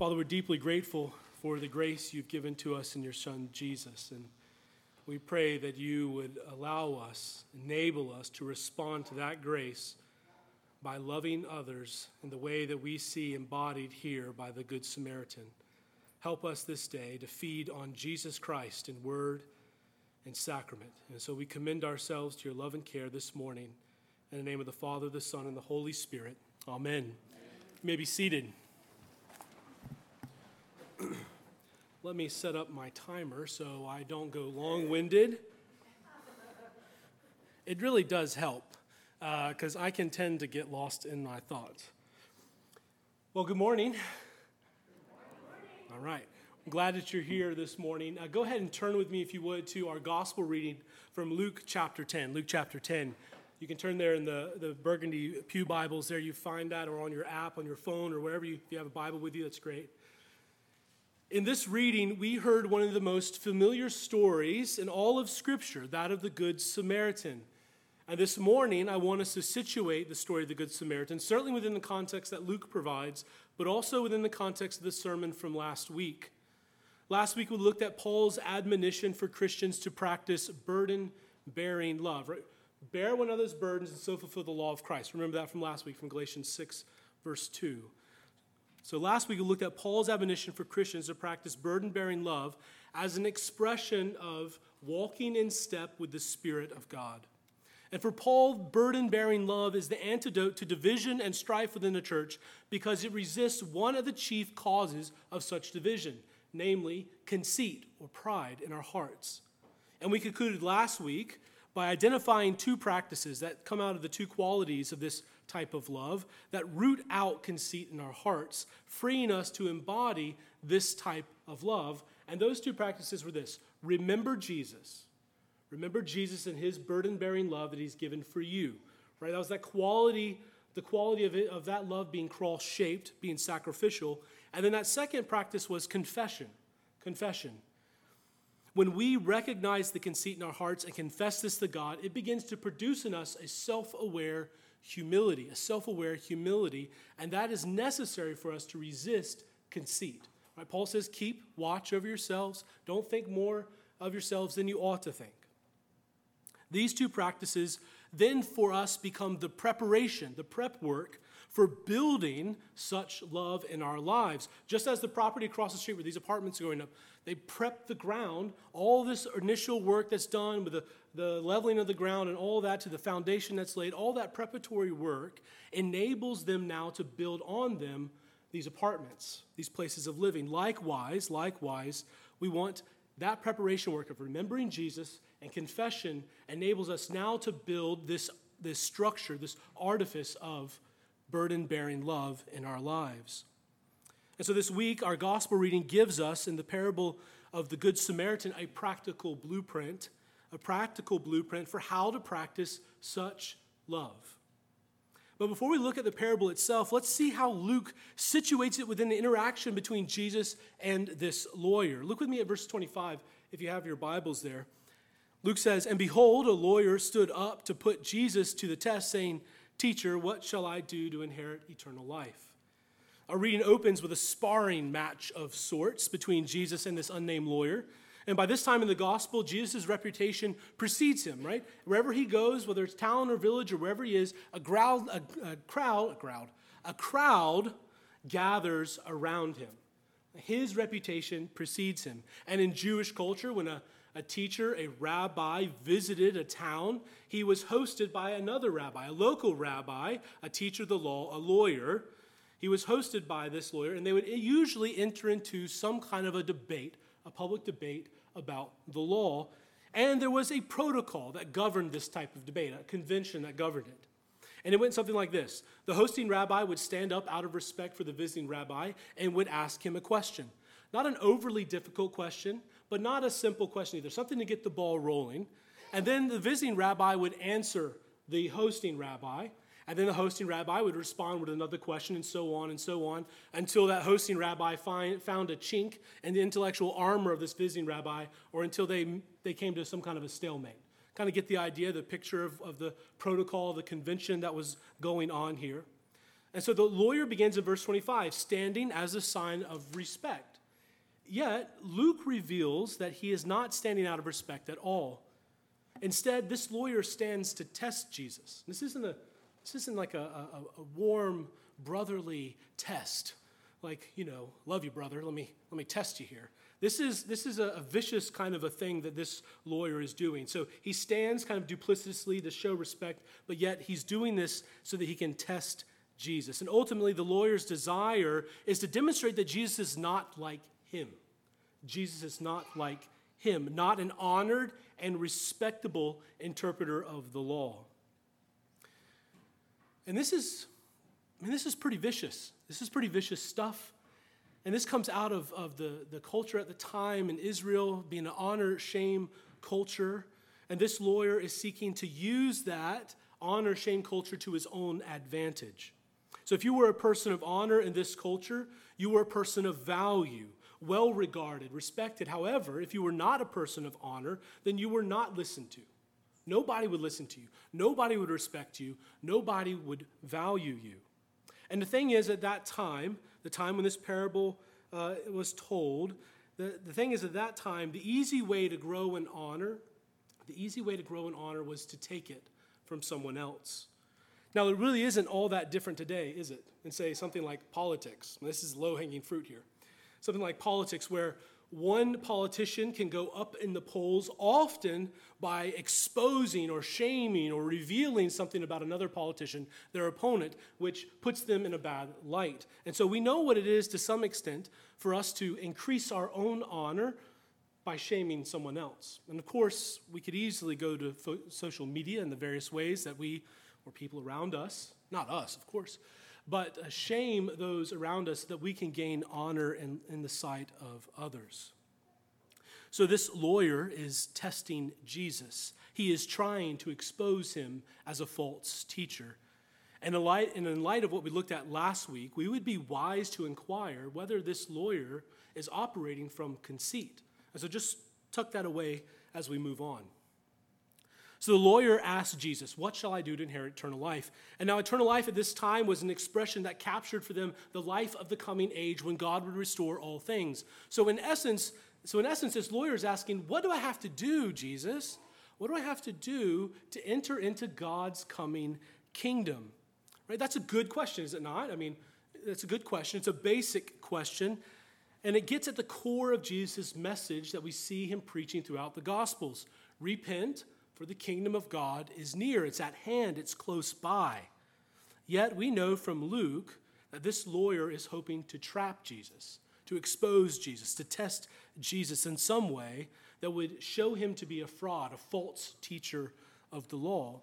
Father, we're deeply grateful for the grace you've given to us in your Son, Jesus. And we pray that you would allow us, enable us to respond to that grace by loving others in the way that we see embodied here by the Good Samaritan. Help us this day to feed on Jesus Christ in word and sacrament. And so we commend ourselves to your love and care this morning. In the name of the Father, the Son, and the Holy Spirit. Amen. Amen. You may be seated. Let me set up my timer so I don't go long winded. It really does help because uh, I can tend to get lost in my thoughts. Well, good morning. All right. I'm glad that you're here this morning. Uh, go ahead and turn with me, if you would, to our gospel reading from Luke chapter 10. Luke chapter 10. You can turn there in the, the Burgundy Pew Bibles. There you find that, or on your app, on your phone, or wherever you, if you have a Bible with you, that's great. In this reading, we heard one of the most familiar stories in all of Scripture, that of the Good Samaritan. And this morning, I want us to situate the story of the Good Samaritan, certainly within the context that Luke provides, but also within the context of the sermon from last week. Last week, we looked at Paul's admonition for Christians to practice burden bearing love, right? Bear one another's burdens and so fulfill the law of Christ. Remember that from last week, from Galatians 6, verse 2. So last week we looked at Paul's admonition for Christians to practice burden bearing love as an expression of walking in step with the Spirit of God. And for Paul, burden bearing love is the antidote to division and strife within the church because it resists one of the chief causes of such division, namely conceit or pride in our hearts. And we concluded last week by identifying two practices that come out of the two qualities of this type of love that root out conceit in our hearts, freeing us to embody this type of love. And those two practices were this remember Jesus. Remember Jesus and his burden bearing love that he's given for you. Right? That was that quality, the quality of, it, of that love being cross shaped, being sacrificial. And then that second practice was confession. Confession. When we recognize the conceit in our hearts and confess this to God, it begins to produce in us a self aware humility, a self aware humility, and that is necessary for us to resist conceit. Right? Paul says, Keep watch over yourselves. Don't think more of yourselves than you ought to think. These two practices then for us become the preparation, the prep work for building such love in our lives. Just as the property across the street where these apartments are going up, they prep the ground, all this initial work that's done with the, the leveling of the ground and all that to the foundation that's laid, all that preparatory work enables them now to build on them these apartments, these places of living. Likewise, likewise, we want that preparation work of remembering Jesus and confession enables us now to build this, this structure, this artifice of burden bearing love in our lives. And so this week, our gospel reading gives us, in the parable of the Good Samaritan, a practical blueprint, a practical blueprint for how to practice such love. But before we look at the parable itself, let's see how Luke situates it within the interaction between Jesus and this lawyer. Look with me at verse 25 if you have your Bibles there. Luke says, And behold, a lawyer stood up to put Jesus to the test, saying, Teacher, what shall I do to inherit eternal life? Our reading opens with a sparring match of sorts between Jesus and this unnamed lawyer. And by this time in the gospel, Jesus' reputation precedes him, right? Wherever he goes, whether it's town or village or wherever he is, a, a, a crowd, a crowd, a crowd gathers around him. His reputation precedes him. And in Jewish culture, when a, a teacher, a rabbi, visited a town, he was hosted by another rabbi, a local rabbi, a teacher of the law, a lawyer, he was hosted by this lawyer, and they would usually enter into some kind of a debate, a public debate about the law. And there was a protocol that governed this type of debate, a convention that governed it. And it went something like this The hosting rabbi would stand up out of respect for the visiting rabbi and would ask him a question. Not an overly difficult question, but not a simple question either, something to get the ball rolling. And then the visiting rabbi would answer the hosting rabbi, and then the hosting rabbi would respond with another question, and so on and so on, until that hosting rabbi find, found a chink in the intellectual armor of this visiting rabbi, or until they, they came to some kind of a stalemate. Kind of get the idea, the picture of, of the protocol, the convention that was going on here. And so the lawyer begins in verse 25, standing as a sign of respect. Yet, Luke reveals that he is not standing out of respect at all. Instead, this lawyer stands to test Jesus. This isn't, a, this isn't like a, a, a warm, brotherly test. Like, you know, love you, brother. Let me, let me test you here. This is, this is a, a, vicious kind of a thing that this lawyer is doing. So he stands kind of duplicitously to show respect, but yet he's doing this so that he can test Jesus. And ultimately, the lawyer's desire is to demonstrate that Jesus is not like him. Jesus is not like him, not an honored and respectable interpreter of the law. And this is, I mean, this is pretty vicious. This is pretty vicious stuff. And this comes out of, of the, the culture at the time in Israel being an honor shame culture. And this lawyer is seeking to use that honor shame culture to his own advantage. So if you were a person of honor in this culture, you were a person of value, well regarded, respected. However, if you were not a person of honor, then you were not listened to. Nobody would listen to you. Nobody would respect you. Nobody would value you. And the thing is, at that time, the time when this parable uh, was told, the, the thing is, at that time, the easy way to grow in honor, the easy way to grow in honor was to take it from someone else. Now, it really isn't all that different today, is it? And say something like politics. This is low hanging fruit here. Something like politics, where one politician can go up in the polls often by exposing or shaming or revealing something about another politician, their opponent, which puts them in a bad light. And so we know what it is to some extent for us to increase our own honor by shaming someone else. And of course, we could easily go to fo- social media and the various ways that we, or people around us, not us, of course, but shame those around us that we can gain honor in, in the sight of others. So, this lawyer is testing Jesus. He is trying to expose him as a false teacher. And in, light, and in light of what we looked at last week, we would be wise to inquire whether this lawyer is operating from conceit. And so, just tuck that away as we move on. So the lawyer asked Jesus, What shall I do to inherit eternal life? And now, eternal life at this time was an expression that captured for them the life of the coming age when God would restore all things. So, in essence, so in essence, this lawyer is asking, What do I have to do, Jesus? What do I have to do to enter into God's coming kingdom? Right? That's a good question, is it not? I mean, that's a good question. It's a basic question. And it gets at the core of Jesus' message that we see him preaching throughout the Gospels repent, for the kingdom of God is near, it's at hand, it's close by. Yet we know from Luke that this lawyer is hoping to trap Jesus, to expose Jesus, to test Jesus in some way that would show him to be a fraud, a false teacher of the law.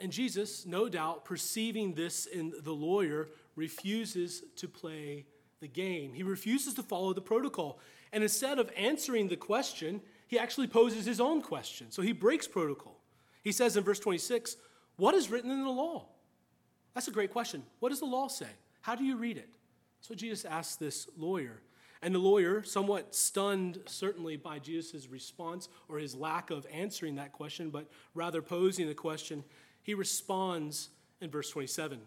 And Jesus, no doubt, perceiving this in the lawyer, refuses to play the game. He refuses to follow the protocol. And instead of answering the question, he actually poses his own question. So he breaks protocol. He says in verse 26, What is written in the law? That's a great question. What does the law say? How do you read it? So Jesus asks this lawyer. And the lawyer, somewhat stunned certainly by Jesus' response or his lack of answering that question, but rather posing the question, he responds in verse 27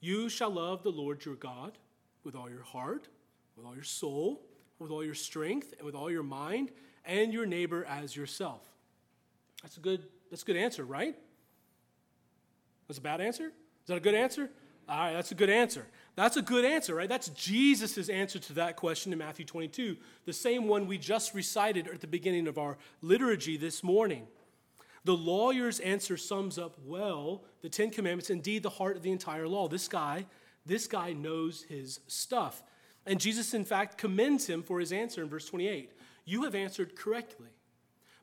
You shall love the Lord your God with all your heart, with all your soul, with all your strength and with all your mind, and your neighbor as yourself. That's a good, that's a good answer, right? That's a bad answer? Is that a good answer? All right, that's a good answer. That's a good answer, right? That's Jesus' answer to that question in Matthew 22, the same one we just recited at the beginning of our liturgy this morning. The lawyer's answer sums up well the Ten Commandments, indeed the heart of the entire law. This guy, this guy knows his stuff. And Jesus, in fact, commends him for his answer in verse 28. You have answered correctly.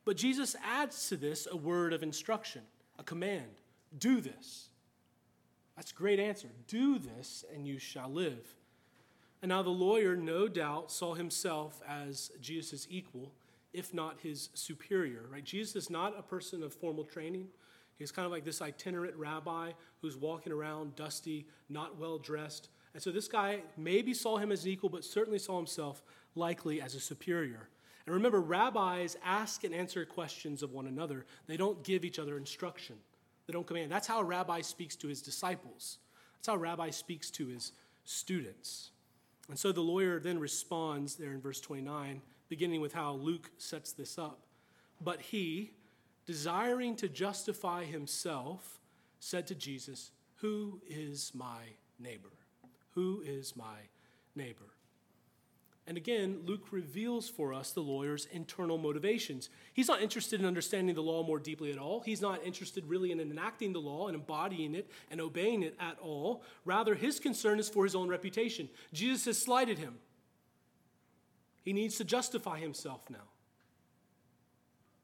But Jesus adds to this a word of instruction, a command do this. That's a great answer. Do this, and you shall live. And now the lawyer, no doubt, saw himself as Jesus' equal, if not his superior, right? Jesus is not a person of formal training. He's kind of like this itinerant rabbi who's walking around dusty, not well dressed, and so this guy maybe saw him as an equal, but certainly saw himself likely as a superior. And remember, rabbis ask and answer questions of one another, they don't give each other instruction. they don't command. That's how a rabbi speaks to his disciples. That's how a rabbi speaks to his students. And so the lawyer then responds there in verse 29, beginning with how Luke sets this up. But he, desiring to justify himself, said to Jesus, Who is my neighbor? Who is my neighbor? And again, Luke reveals for us the lawyer's internal motivations. He's not interested in understanding the law more deeply at all. He's not interested really in enacting the law and embodying it and obeying it at all. Rather, his concern is for his own reputation. Jesus has slighted him. He needs to justify himself now.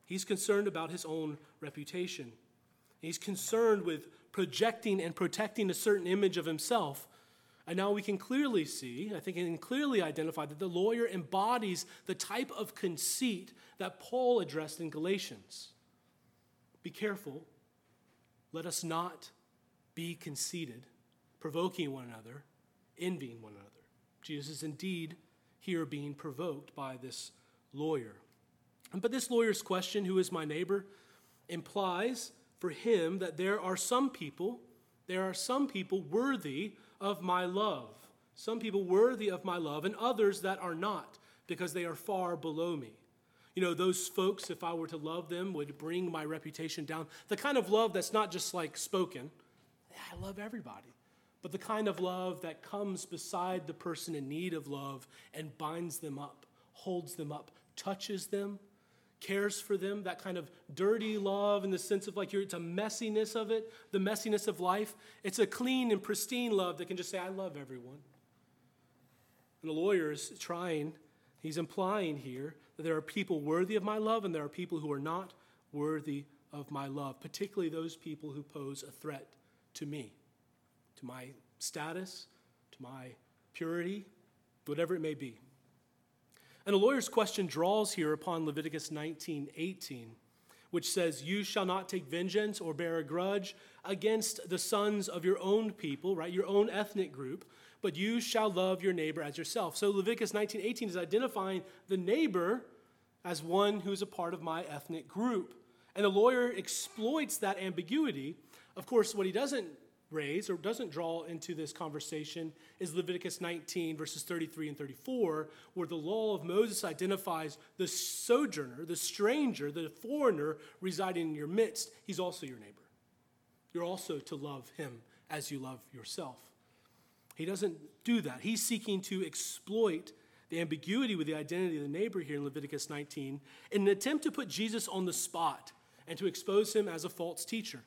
He's concerned about his own reputation. He's concerned with projecting and protecting a certain image of himself and now we can clearly see, I think, and clearly identify that the lawyer embodies the type of conceit that Paul addressed in Galatians. Be careful. Let us not be conceited, provoking one another, envying one another. Jesus is indeed here being provoked by this lawyer. But this lawyer's question, who is my neighbor, implies for him that there are some people, there are some people worthy of my love. Some people worthy of my love, and others that are not, because they are far below me. You know, those folks, if I were to love them, would bring my reputation down. The kind of love that's not just like spoken, I love everybody, but the kind of love that comes beside the person in need of love and binds them up, holds them up, touches them, cares for them, that kind of dirty love in the sense of like it's a messiness of it, the messiness of life. It's a clean and pristine love that can just say, I love everyone. And the lawyer is trying, he's implying here that there are people worthy of my love and there are people who are not worthy of my love, particularly those people who pose a threat to me, to my status, to my purity, whatever it may be. And the lawyer's question draws here upon Leviticus 19 18, which says, You shall not take vengeance or bear a grudge against the sons of your own people, right? Your own ethnic group, but you shall love your neighbor as yourself. So Leviticus 19 18 is identifying the neighbor as one who's a part of my ethnic group. And the lawyer exploits that ambiguity. Of course, what he doesn't raise or doesn't draw into this conversation is Leviticus 19, verses 33 and 34, where the law of Moses identifies the sojourner, the stranger, the foreigner residing in your midst. He's also your neighbor. You're also to love him as you love yourself. He doesn't do that. He's seeking to exploit the ambiguity with the identity of the neighbor here in Leviticus 19 in an attempt to put Jesus on the spot and to expose him as a false teacher.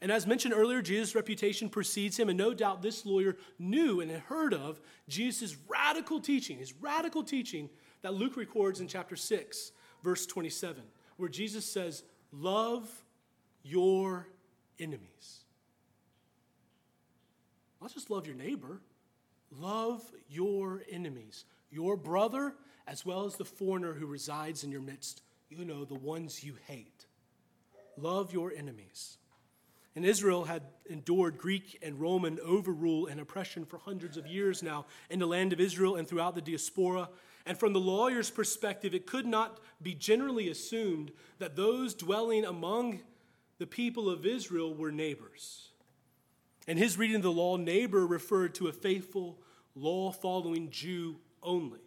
And as mentioned earlier, Jesus' reputation precedes him, and no doubt this lawyer knew and had heard of Jesus' radical teaching, his radical teaching that Luke records in chapter 6, verse 27, where Jesus says, Love your enemies. Not just love your neighbor, love your enemies, your brother, as well as the foreigner who resides in your midst. You know, the ones you hate. Love your enemies. And Israel had endured Greek and Roman overrule and oppression for hundreds of years now in the land of Israel and throughout the diaspora. And from the lawyer's perspective, it could not be generally assumed that those dwelling among the people of Israel were neighbors. In his reading of the law, neighbor referred to a faithful, law following Jew only.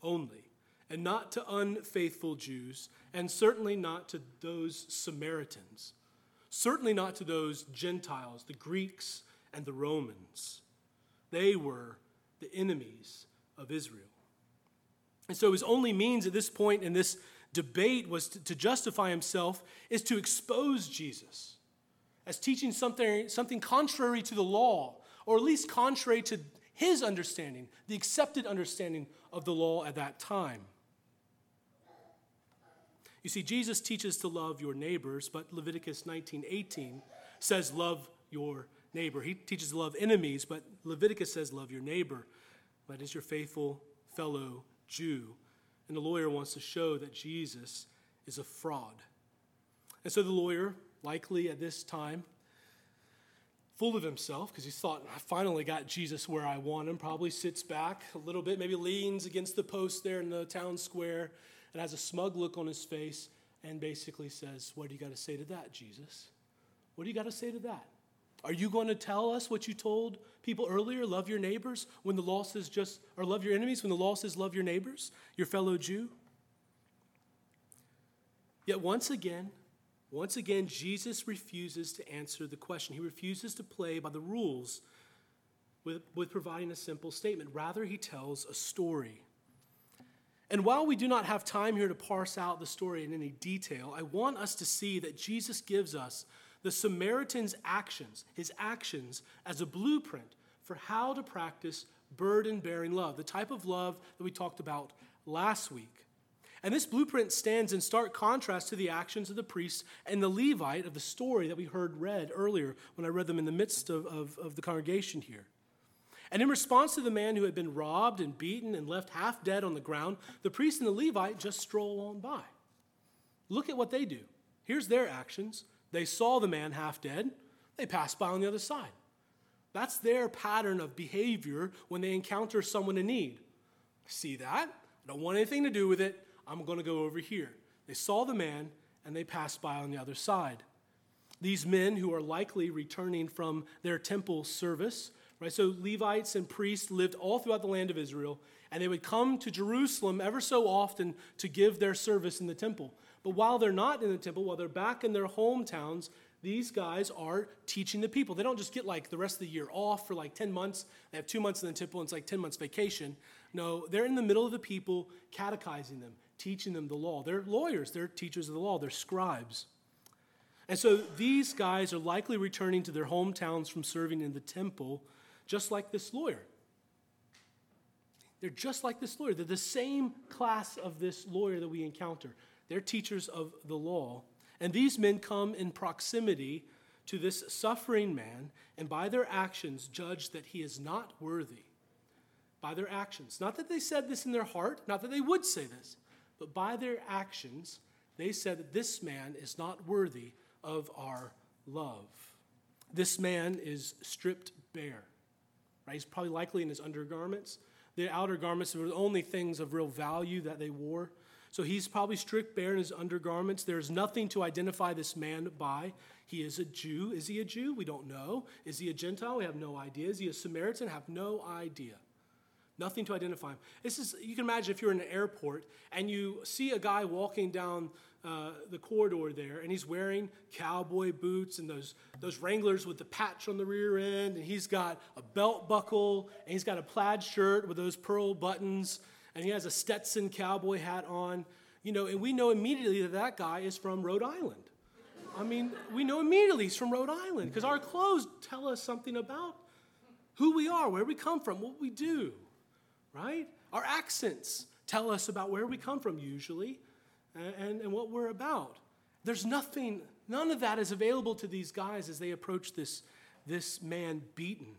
Only. And not to unfaithful Jews, and certainly not to those Samaritans Certainly not to those Gentiles, the Greeks and the Romans. They were the enemies of Israel. And so his only means at this point in this debate was to, to justify himself is to expose Jesus as teaching something, something contrary to the law, or at least contrary to his understanding, the accepted understanding of the law at that time. You see, Jesus teaches to love your neighbors, but Leviticus 19 18 says, Love your neighbor. He teaches to love enemies, but Leviticus says, Love your neighbor. That is your faithful fellow Jew. And the lawyer wants to show that Jesus is a fraud. And so the lawyer, likely at this time, full of himself because he thought, I finally got Jesus where I want him, probably sits back a little bit, maybe leans against the post there in the town square and has a smug look on his face and basically says, What do you got to say to that, Jesus? What do you got to say to that? Are you going to tell us what you told people earlier? Love your neighbors when the law says just, or love your enemies when the law says love your neighbors, your fellow Jew? Yet once again, once again, Jesus refuses to answer the question. He refuses to play by the rules with, with providing a simple statement. Rather, he tells a story. And while we do not have time here to parse out the story in any detail, I want us to see that Jesus gives us the Samaritan's actions, his actions, as a blueprint for how to practice burden bearing love, the type of love that we talked about last week. And this blueprint stands in stark contrast to the actions of the priest and the Levite of the story that we heard read earlier when I read them in the midst of, of, of the congregation here. And in response to the man who had been robbed and beaten and left half dead on the ground, the priest and the Levite just stroll on by. Look at what they do. Here's their actions. They saw the man half dead, they passed by on the other side. That's their pattern of behavior when they encounter someone in need. See that? I don't want anything to do with it. I'm going to go over here. They saw the man and they passed by on the other side. These men who are likely returning from their temple service Right? So Levites and priests lived all throughout the land of Israel, and they would come to Jerusalem ever so often to give their service in the temple. But while they're not in the temple, while they're back in their hometowns, these guys are teaching the people. They don't just get like the rest of the year off for like 10 months. They have two months in the temple and it's like 10 months vacation. No, they're in the middle of the people, catechizing them, teaching them the law. They're lawyers, they're teachers of the law, they're scribes. And so these guys are likely returning to their hometowns from serving in the temple just like this lawyer. They're just like this lawyer. They're the same class of this lawyer that we encounter. They're teachers of the law. And these men come in proximity to this suffering man and by their actions judge that he is not worthy. By their actions. Not that they said this in their heart, not that they would say this, but by their actions, they said that this man is not worthy of our love. This man is stripped bare. Right? He's probably likely in his undergarments. The outer garments were the only things of real value that they wore. So he's probably stripped bare in his undergarments. There's nothing to identify this man by. He is a Jew. Is he a Jew? We don't know. Is he a Gentile? We have no idea. Is he a Samaritan? Have no idea. Nothing to identify him. This is you can imagine if you're in an airport and you see a guy walking down uh, the corridor there, and he's wearing cowboy boots and those, those Wranglers with the patch on the rear end, and he's got a belt buckle, and he's got a plaid shirt with those pearl buttons, and he has a Stetson cowboy hat on, you know, and we know immediately that that guy is from Rhode Island. I mean, we know immediately he's from Rhode Island because our clothes tell us something about who we are, where we come from, what we do, right? Our accents tell us about where we come from usually and, and what we're about. There's nothing, none of that is available to these guys as they approach this, this man beaten.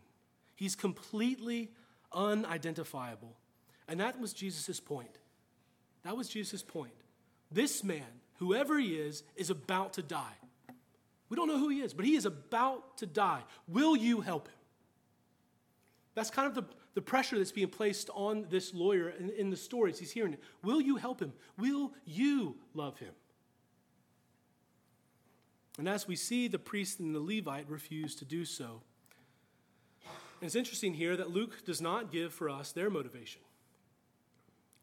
He's completely unidentifiable. And that was Jesus' point. That was Jesus' point. This man, whoever he is, is about to die. We don't know who he is, but he is about to die. Will you help him? That's kind of the, the pressure that's being placed on this lawyer in, in the stories. He's hearing it. Will you help him? Will you love him? And as we see, the priest and the Levite refuse to do so. And it's interesting here that Luke does not give for us their motivation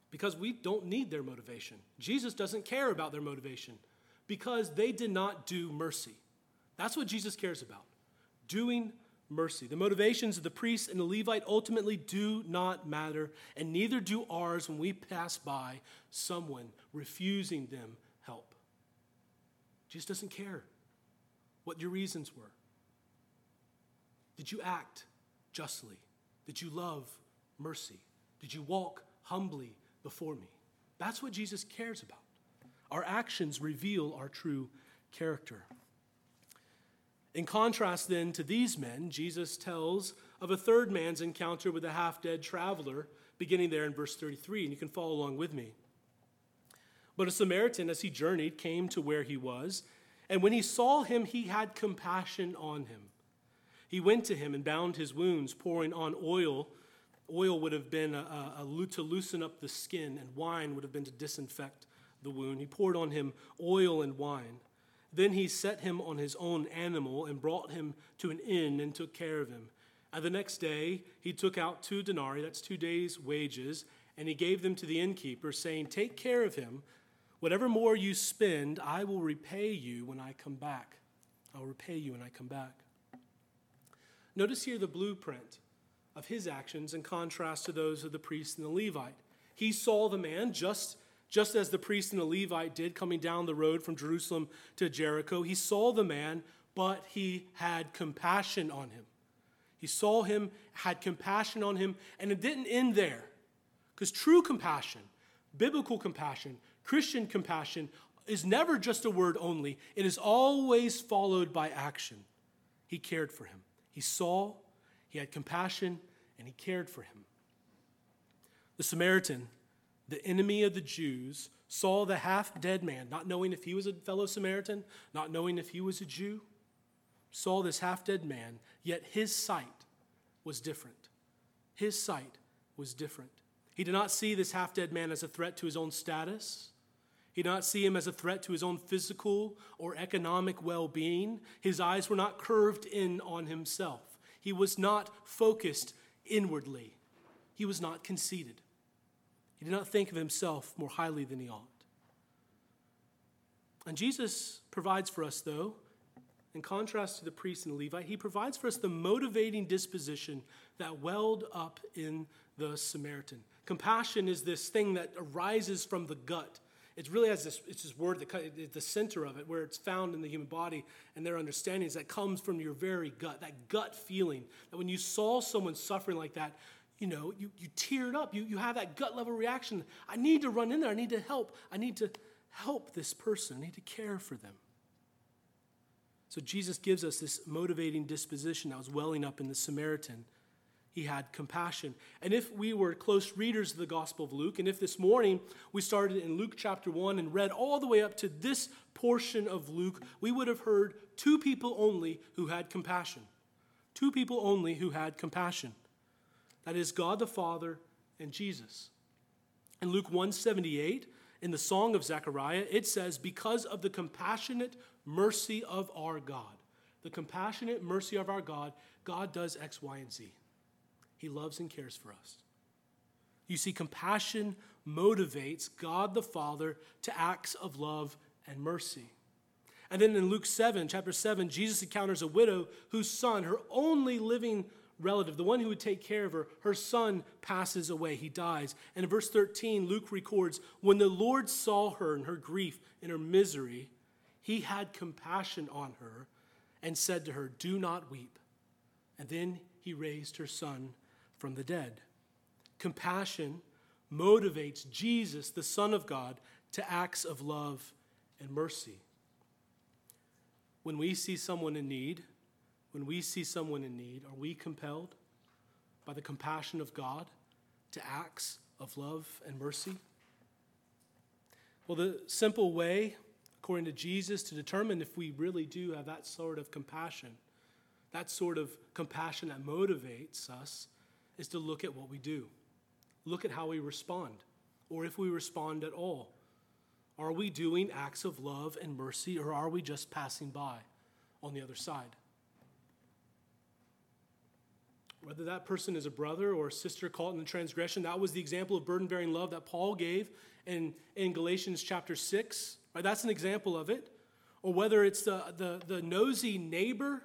because we don't need their motivation. Jesus doesn't care about their motivation because they did not do mercy. That's what Jesus cares about doing mercy. The motivations of the priest and the Levite ultimately do not matter, and neither do ours when we pass by someone refusing them help. Jesus doesn't care what your reasons were. Did you act justly? Did you love mercy? Did you walk humbly before me? That's what Jesus cares about. Our actions reveal our true character. In contrast, then, to these men, Jesus tells of a third man's encounter with a half dead traveler, beginning there in verse 33, and you can follow along with me. But a Samaritan, as he journeyed, came to where he was, and when he saw him, he had compassion on him. He went to him and bound his wounds, pouring on oil. Oil would have been a, a, a, to loosen up the skin, and wine would have been to disinfect the wound. He poured on him oil and wine. Then he set him on his own animal and brought him to an inn and took care of him. And the next day he took out two denarii, that's two days' wages, and he gave them to the innkeeper, saying, Take care of him. Whatever more you spend, I will repay you when I come back. I will repay you when I come back. Notice here the blueprint of his actions in contrast to those of the priest and the Levite. He saw the man just, just as the priest and the Levite did coming down the road from Jerusalem to Jericho. He saw the man, but he had compassion on him. He saw him, had compassion on him, and it didn't end there. Because true compassion, biblical compassion, Christian compassion is never just a word only, it is always followed by action. He cared for him. He saw, he had compassion, and he cared for him. The Samaritan, the enemy of the Jews, saw the half dead man, not knowing if he was a fellow Samaritan, not knowing if he was a Jew, saw this half dead man, yet his sight was different. His sight was different. He did not see this half dead man as a threat to his own status. He did not see him as a threat to his own physical or economic well being. His eyes were not curved in on himself. He was not focused inwardly. He was not conceited. He did not think of himself more highly than he ought. And Jesus provides for us, though, in contrast to the priest and the Levite, he provides for us the motivating disposition that welled up in the Samaritan. Compassion is this thing that arises from the gut. It really has this, it's this word that it's the center of it, where it's found in the human body and their understandings that comes from your very gut, that gut feeling that when you saw someone suffering like that, you know, you, you teared up. You, you have that gut level reaction. I need to run in there. I need to help. I need to help this person. I need to care for them. So Jesus gives us this motivating disposition that was welling up in the Samaritan. He had compassion. And if we were close readers of the Gospel of Luke, and if this morning we started in Luke chapter 1 and read all the way up to this portion of Luke, we would have heard two people only who had compassion. Two people only who had compassion. That is God the Father and Jesus. In Luke 178, in the Song of Zechariah, it says, Because of the compassionate mercy of our God. The compassionate mercy of our God, God does X, Y, and Z. He loves and cares for us. You see, compassion motivates God the Father to acts of love and mercy. And then in Luke 7, chapter 7, Jesus encounters a widow whose son, her only living relative, the one who would take care of her, her son passes away. He dies. And in verse 13, Luke records when the Lord saw her in her grief, in her misery, he had compassion on her and said to her, Do not weep. And then he raised her son from the dead. Compassion motivates Jesus, the Son of God, to acts of love and mercy. When we see someone in need, when we see someone in need, are we compelled by the compassion of God to acts of love and mercy? Well, the simple way according to Jesus, to determine if we really do have that sort of compassion, that sort of compassion that motivates us, is to look at what we do. Look at how we respond, or if we respond at all. Are we doing acts of love and mercy, or are we just passing by on the other side? Whether that person is a brother or a sister caught in the transgression, that was the example of burden bearing love that Paul gave in, in Galatians chapter 6. Right? That's an example of it. Or whether it's the, the, the nosy neighbor,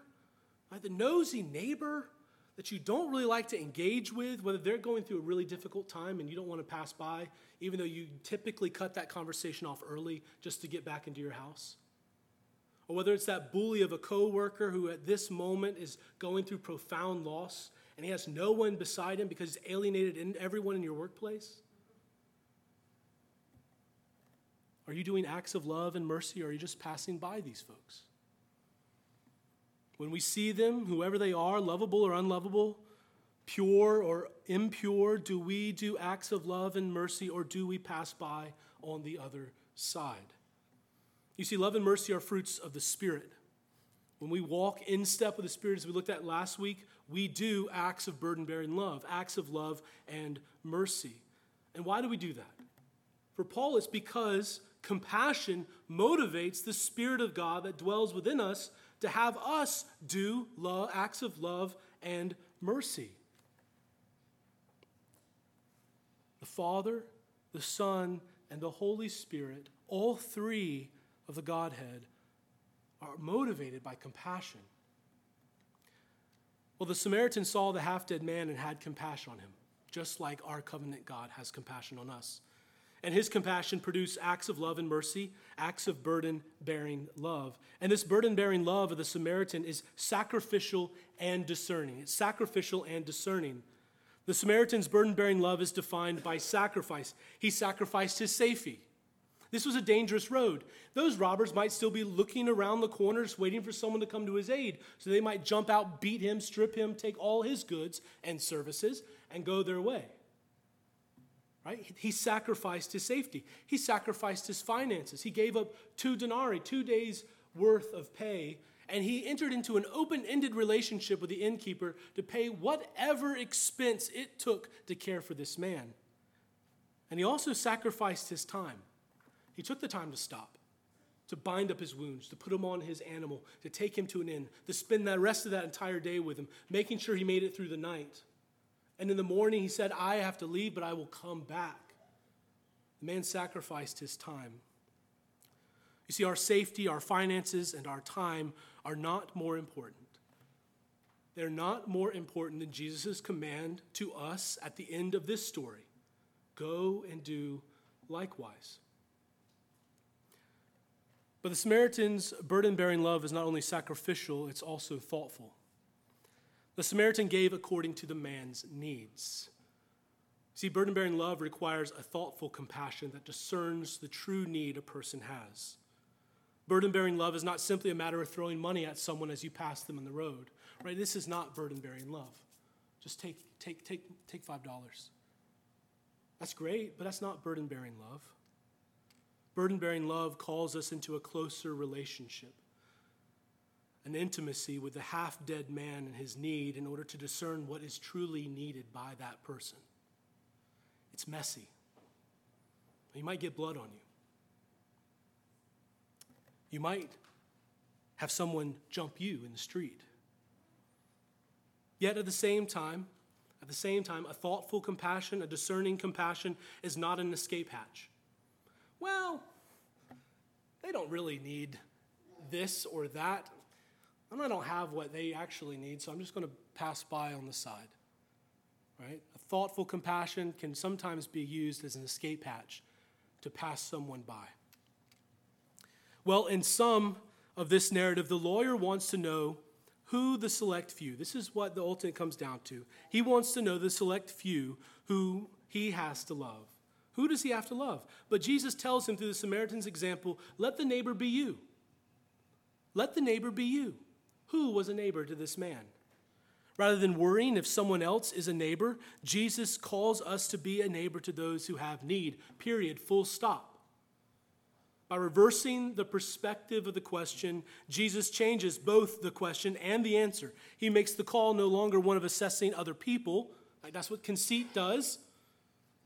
right? the nosy neighbor that you don't really like to engage with, whether they're going through a really difficult time and you don't want to pass by, even though you typically cut that conversation off early just to get back into your house. Or whether it's that bully of a coworker who at this moment is going through profound loss and he has no one beside him because he's alienated in everyone in your workplace. Are you doing acts of love and mercy, or are you just passing by these folks? When we see them, whoever they are, lovable or unlovable, pure or impure, do we do acts of love and mercy, or do we pass by on the other side? You see, love and mercy are fruits of the Spirit. When we walk in step with the Spirit, as we looked at last week, we do acts of burden bearing love, acts of love and mercy. And why do we do that? For Paul, it's because Compassion motivates the Spirit of God that dwells within us to have us do love, acts of love and mercy. The Father, the Son, and the Holy Spirit, all three of the Godhead, are motivated by compassion. Well, the Samaritan saw the half dead man and had compassion on him, just like our covenant God has compassion on us. And his compassion produced acts of love and mercy, acts of burden bearing love. And this burden bearing love of the Samaritan is sacrificial and discerning. It's sacrificial and discerning. The Samaritan's burden bearing love is defined by sacrifice. He sacrificed his safety. This was a dangerous road. Those robbers might still be looking around the corners, waiting for someone to come to his aid. So they might jump out, beat him, strip him, take all his goods and services, and go their way. Right? He sacrificed his safety. He sacrificed his finances. He gave up two denarii, two days' worth of pay, and he entered into an open ended relationship with the innkeeper to pay whatever expense it took to care for this man. And he also sacrificed his time. He took the time to stop, to bind up his wounds, to put him on his animal, to take him to an inn, to spend the rest of that entire day with him, making sure he made it through the night. And in the morning, he said, I have to leave, but I will come back. The man sacrificed his time. You see, our safety, our finances, and our time are not more important. They're not more important than Jesus' command to us at the end of this story go and do likewise. But the Samaritan's burden bearing love is not only sacrificial, it's also thoughtful. The Samaritan gave according to the man's needs. See, burden bearing love requires a thoughtful compassion that discerns the true need a person has. Burden bearing love is not simply a matter of throwing money at someone as you pass them in the road, right? This is not burden bearing love. Just take, take, take, take $5. That's great, but that's not burden bearing love. Burden bearing love calls us into a closer relationship, an intimacy with the half dead man and his need in order to discern what is truly needed by that person. It's messy. You might get blood on you. You might have someone jump you in the street. Yet at the same time, at the same time, a thoughtful compassion, a discerning compassion is not an escape hatch well, they don't really need this or that. And I don't have what they actually need, so I'm just going to pass by on the side. Right? A thoughtful compassion can sometimes be used as an escape hatch to pass someone by. Well, in some of this narrative, the lawyer wants to know who the select few, this is what the ultimate comes down to. He wants to know the select few who he has to love. Who does he have to love? But Jesus tells him through the Samaritan's example let the neighbor be you. Let the neighbor be you. Who was a neighbor to this man? Rather than worrying if someone else is a neighbor, Jesus calls us to be a neighbor to those who have need, period, full stop. By reversing the perspective of the question, Jesus changes both the question and the answer. He makes the call no longer one of assessing other people, like that's what conceit does,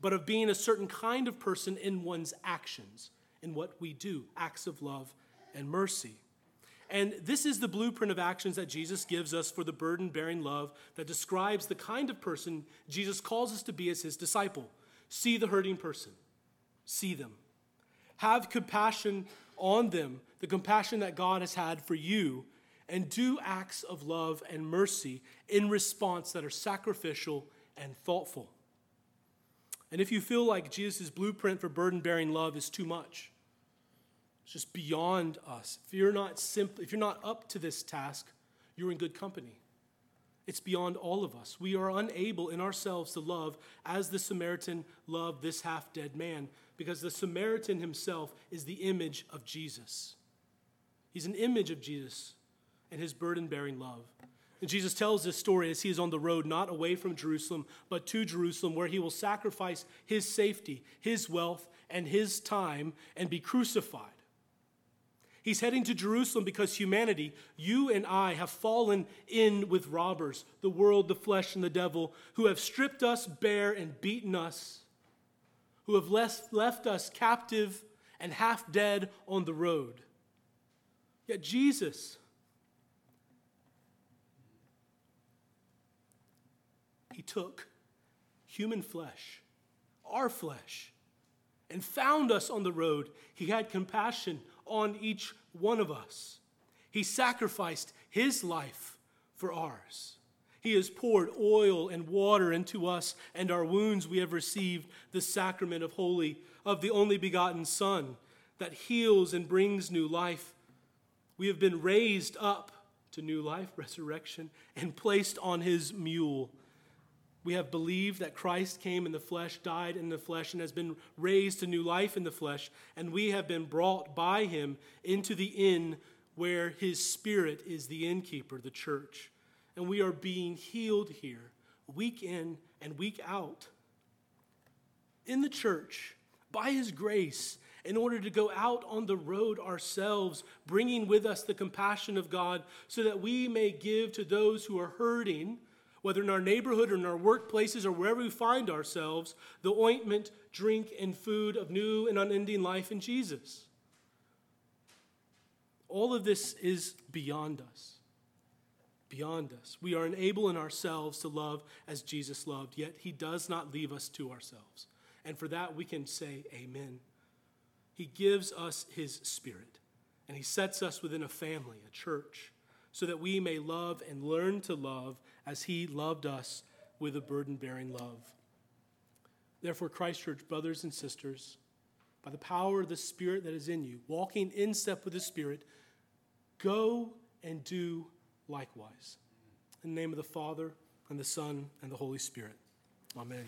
but of being a certain kind of person in one's actions, in what we do, acts of love and mercy. And this is the blueprint of actions that Jesus gives us for the burden bearing love that describes the kind of person Jesus calls us to be as his disciple. See the hurting person, see them. Have compassion on them, the compassion that God has had for you, and do acts of love and mercy in response that are sacrificial and thoughtful. And if you feel like Jesus' blueprint for burden bearing love is too much, it's just beyond us. If you're not simply, if you're not up to this task, you're in good company. It's beyond all of us. We are unable in ourselves to love as the Samaritan loved this half dead man because the Samaritan himself is the image of Jesus. He's an image of Jesus and his burden bearing love. And Jesus tells this story as he is on the road, not away from Jerusalem, but to Jerusalem, where he will sacrifice his safety, his wealth, and his time and be crucified. He's heading to Jerusalem because humanity, you and I, have fallen in with robbers, the world, the flesh, and the devil, who have stripped us bare and beaten us, who have left, left us captive and half dead on the road. Yet Jesus, He took human flesh, our flesh, and found us on the road. He had compassion on each one of us. He sacrificed His life for ours. He has poured oil and water into us and our wounds. We have received the sacrament of holy of the only begotten Son that heals and brings new life. We have been raised up to new life, resurrection, and placed on his mule. We have believed that Christ came in the flesh, died in the flesh, and has been raised to new life in the flesh, and we have been brought by him into the inn where his spirit is the innkeeper, the church and we are being healed here, week in and week out. In the church, by His grace, in order to go out on the road ourselves, bringing with us the compassion of God, so that we may give to those who are hurting, whether in our neighborhood or in our workplaces or wherever we find ourselves, the ointment, drink, and food of new and unending life in Jesus. All of this is beyond us beyond us. We are unable in ourselves to love as Jesus loved, yet he does not leave us to ourselves. And for that, we can say, Amen. He gives us his spirit, and he sets us within a family, a church, so that we may love and learn to love as he loved us with a burden bearing love. Therefore, Christ Church, brothers and sisters, by the power of the Spirit that is in you, walking in step with the Spirit, go and do likewise. In the name of the Father, and the Son, and the Holy Spirit. Amen.